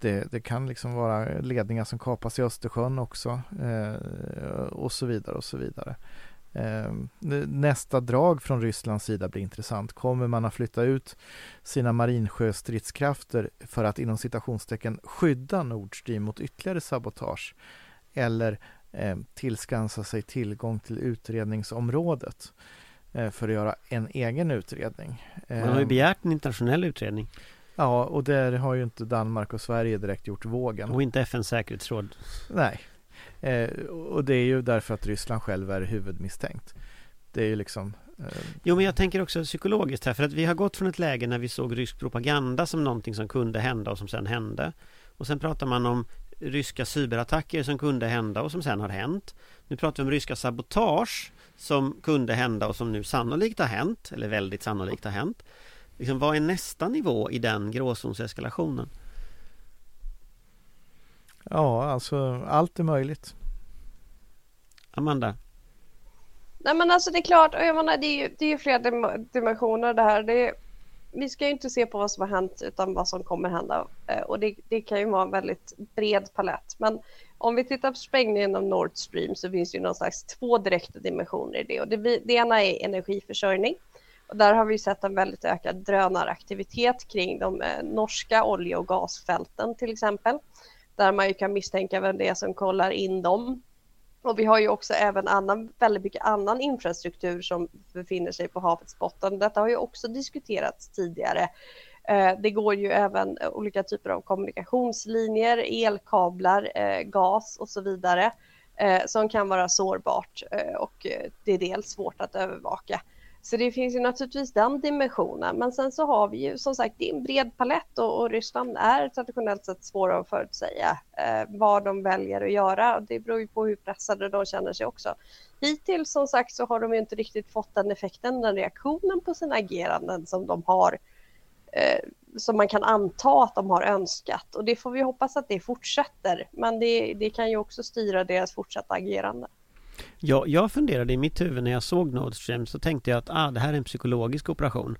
det, det, kan liksom vara ledningar som kapas i Östersjön också och så vidare och så vidare. Ehm, nästa drag från Rysslands sida blir intressant. Kommer man att flytta ut sina marinsjöstridskrafter för att inom citationstecken skydda Nord Stream mot ytterligare sabotage? Eller eh, tillskansa sig tillgång till utredningsområdet eh, för att göra en egen utredning? Man har ju ehm, begärt en internationell utredning. Ja, och där har ju inte Danmark och Sverige direkt gjort vågen. Och inte FNs säkerhetsråd. Nej, Eh, och det är ju därför att Ryssland själv är huvudmisstänkt. Det är ju liksom eh, Jo, men jag tänker också psykologiskt här, för att vi har gått från ett läge när vi såg rysk propaganda som någonting som kunde hända och som sen hände. Och sen pratar man om ryska cyberattacker som kunde hända och som sen har hänt. Nu pratar vi om ryska sabotage som kunde hända och som nu sannolikt har hänt, eller väldigt sannolikt har hänt. Liksom, vad är nästa nivå i den gråzonseskalationen? Ja, alltså allt är möjligt. Amanda? Nej men alltså det är klart, och jag menar, det är ju, det är ju flera dim dimensioner det här. Det är, vi ska ju inte se på vad som har hänt utan vad som kommer hända. Eh, och det, det, kan ju vara en väldigt bred palett. Men om vi tittar på sprängningen av Nord Stream så finns det ju någon slags två direkta dimensioner i det. Och det, det ena är energiförsörjning. Och där har vi sett en väldigt ökad drönaraktivitet kring de eh, norska olje och gasfälten till exempel. Där man ju kan misstänka vem det är som kollar in dem. Och vi har ju också även annan, väldigt mycket annan infrastruktur som befinner sig på havets botten. Detta har ju också diskuterats tidigare. Eh, det går ju även olika typer av kommunikationslinjer, elkablar, eh, gas och så vidare eh, som kan vara sårbart och det är dels svårt att övervaka. Så det finns ju naturligtvis den dimensionen. Men sen så har vi ju som sagt det är en bred palett och, och Ryssland är traditionellt sett svåra att förutsäga eh, vad de väljer att göra. Det beror ju på hur pressade de känner sig också. Hittills som sagt så har de inte riktigt fått den effekten, den reaktionen på sina ageranden som de har eh, som man kan anta att de har önskat och det får vi hoppas att det fortsätter. Men det, det kan ju också styra deras fortsatta agerande. Ja, jag funderade i mitt huvud när jag såg Nord Stream så tänkte jag att ah, det här är en psykologisk operation.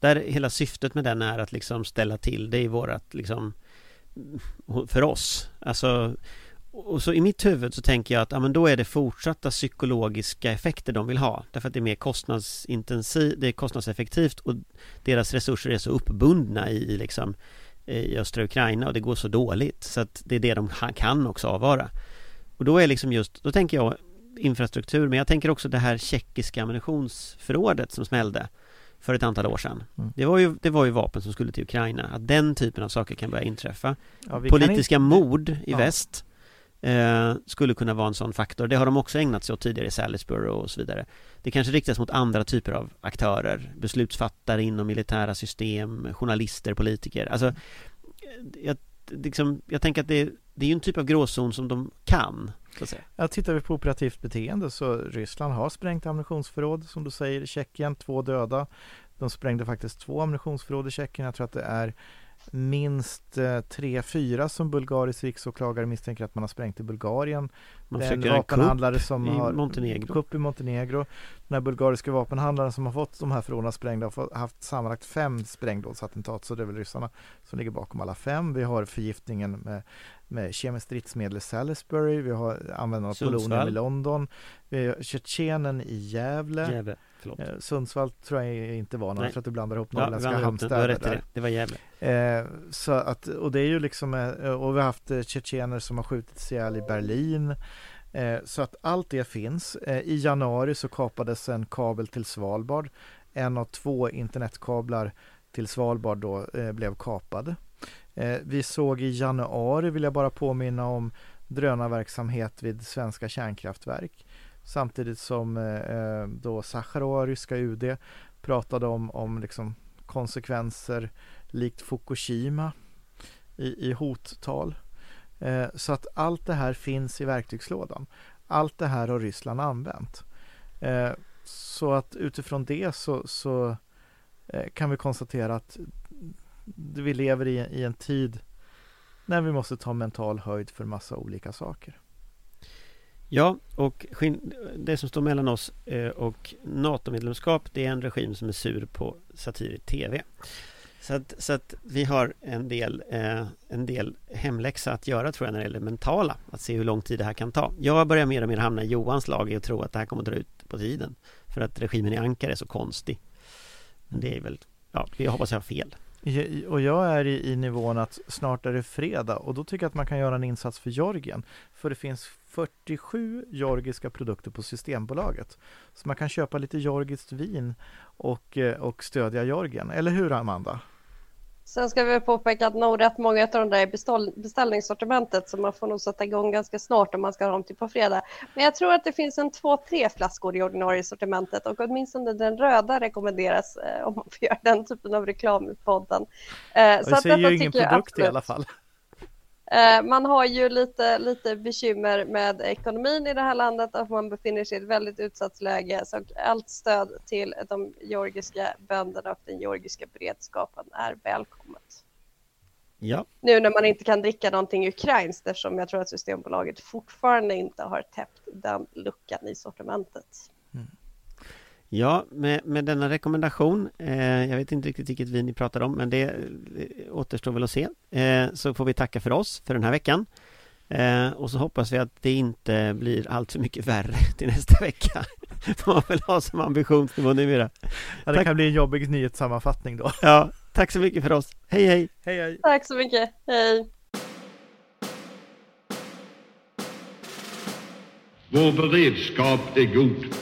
Där hela syftet med den är att liksom ställa till det i vårat liksom för oss. Alltså och så i mitt huvud så tänker jag att ja, men då är det fortsatta psykologiska effekter de vill ha. Därför att det är mer kostnadsintensivt, det är kostnadseffektivt och deras resurser är så uppbundna i, i, liksom, i östra Ukraina och det går så dåligt. Så att det är det de kan också avvara. Och då är liksom just, då tänker jag infrastruktur men jag tänker också det här tjeckiska ammunitionsförrådet som smällde för ett antal år sedan. Mm. Det, var ju, det var ju vapen som skulle till Ukraina. Att den typen av saker kan börja inträffa. Ja, Politiska inte... mord i ja. väst eh, skulle kunna vara en sån faktor. Det har de också ägnat sig åt tidigare i Salisbury och så vidare. Det kanske riktas mot andra typer av aktörer. Beslutsfattare inom militära system, journalister, politiker. Alltså, jag, liksom, jag tänker att det, det är ju en typ av gråzon som de kan så att säga. Ja, tittar vi på operativt beteende så Ryssland har sprängt ammunitionsförråd som du säger Tjeckien, två döda. De sprängde faktiskt två ammunitionsförråd i Tjeckien. Jag tror att det är minst eh, tre, fyra som bulgarisk riksåklagare misstänker att man har sprängt i Bulgarien. Man Den vapenhandlare som i har Montenegro. kupp i Montenegro. Den här bulgariska vapenhandlaren som har fått de här förråden sprängda har haft sammanlagt fem sprängdådsattentat så det är väl ryssarna som ligger bakom alla fem. Vi har förgiftningen med, med kemiskt stridsmedel i Salisbury. Vi har användandet av polonium i London. Vi har Tjetjenen i Gävle. Gävle. Eh, Sundsvall tror jag inte var någon, jag tror att du blandar ihop norrländska ja, hamnstäder där. Det. det var Gävle. Eh, så att, och det är ju liksom, eh, och vi har haft eh, tjetjener som har skjutits ihjäl i Berlin. Eh, så att allt det finns. Eh, I januari så kapades en kabel till Svalbard. En av två internetkablar till Svalbard då blev kapad. Eh, vi såg i januari, vill jag bara påminna om, drönarverksamhet vid svenska kärnkraftverk. Samtidigt som eh, eh då Sacharov, ryska UD, pratade om, om liksom konsekvenser likt Fukushima i, i hottal. Eh, så att allt det här finns i verktygslådan. Allt det här har Ryssland använt. Eh, så att utifrån det så, så eh, kan vi konstatera att vi lever i, i en tid när vi måste ta mental höjd för massa olika saker. Ja, och det som står mellan oss eh, och NATO-medlemskap det är en regim som är sur på satir i TV. Så att, så att vi har en del, eh, en del hemläxa att göra tror jag när det gäller mentala. Att se hur lång tid det här kan ta. Jag börjar mer och mer hamna i Johans lag och tro att det här kommer att dra ut på tiden. För att regimen i Ankara är så konstig. Men det är väl, ja, jag hoppas jag har fel. Och jag är i, i nivån att snart är det fredag och då tycker jag att man kan göra en insats för Georgien. För det finns 47 georgiska produkter på Systembolaget. Så man kan köpa lite georgiskt vin och, eh, och stödja Georgien. Eller hur Amanda? Sen ska vi påpeka att nog rätt många av de där är beställningssortimentet så man får nog sätta igång ganska snart om man ska ha dem till på fredag. Men jag tror att det finns en två, tre flaskor i ordinarie sortimentet och åtminstone den röda rekommenderas eh, om man får göra den typen av reklam i podden. Eh, så ser ju ingen produkt i alla fall. Eh, man har ju lite, lite bekymmer med ekonomin i det här landet och man befinner sig i ett väldigt utsatt läge. Så allt stöd till de georgiska bönderna och den georgiska beredskapen är välkommet. Ja. Nu när man inte kan dricka någonting ukrainskt eftersom jag tror att Systembolaget fortfarande inte har täppt den luckan i sortimentet. Ja, med, med denna rekommendation, eh, jag vet inte riktigt vilket vin ni pratar om, men det eh, återstår väl att se. Eh, så får vi tacka för oss för den här veckan. Eh, och så hoppas vi att det inte blir allt för mycket värre till nästa vecka. Får man väl ha som ambitionsnivå numera. Ja, det tack. kan bli en jobbig nyhetssammanfattning då. Ja, tack så mycket för oss. Hej, hej! Hej, hej! Tack så mycket. Hej! Vår beredskap är god.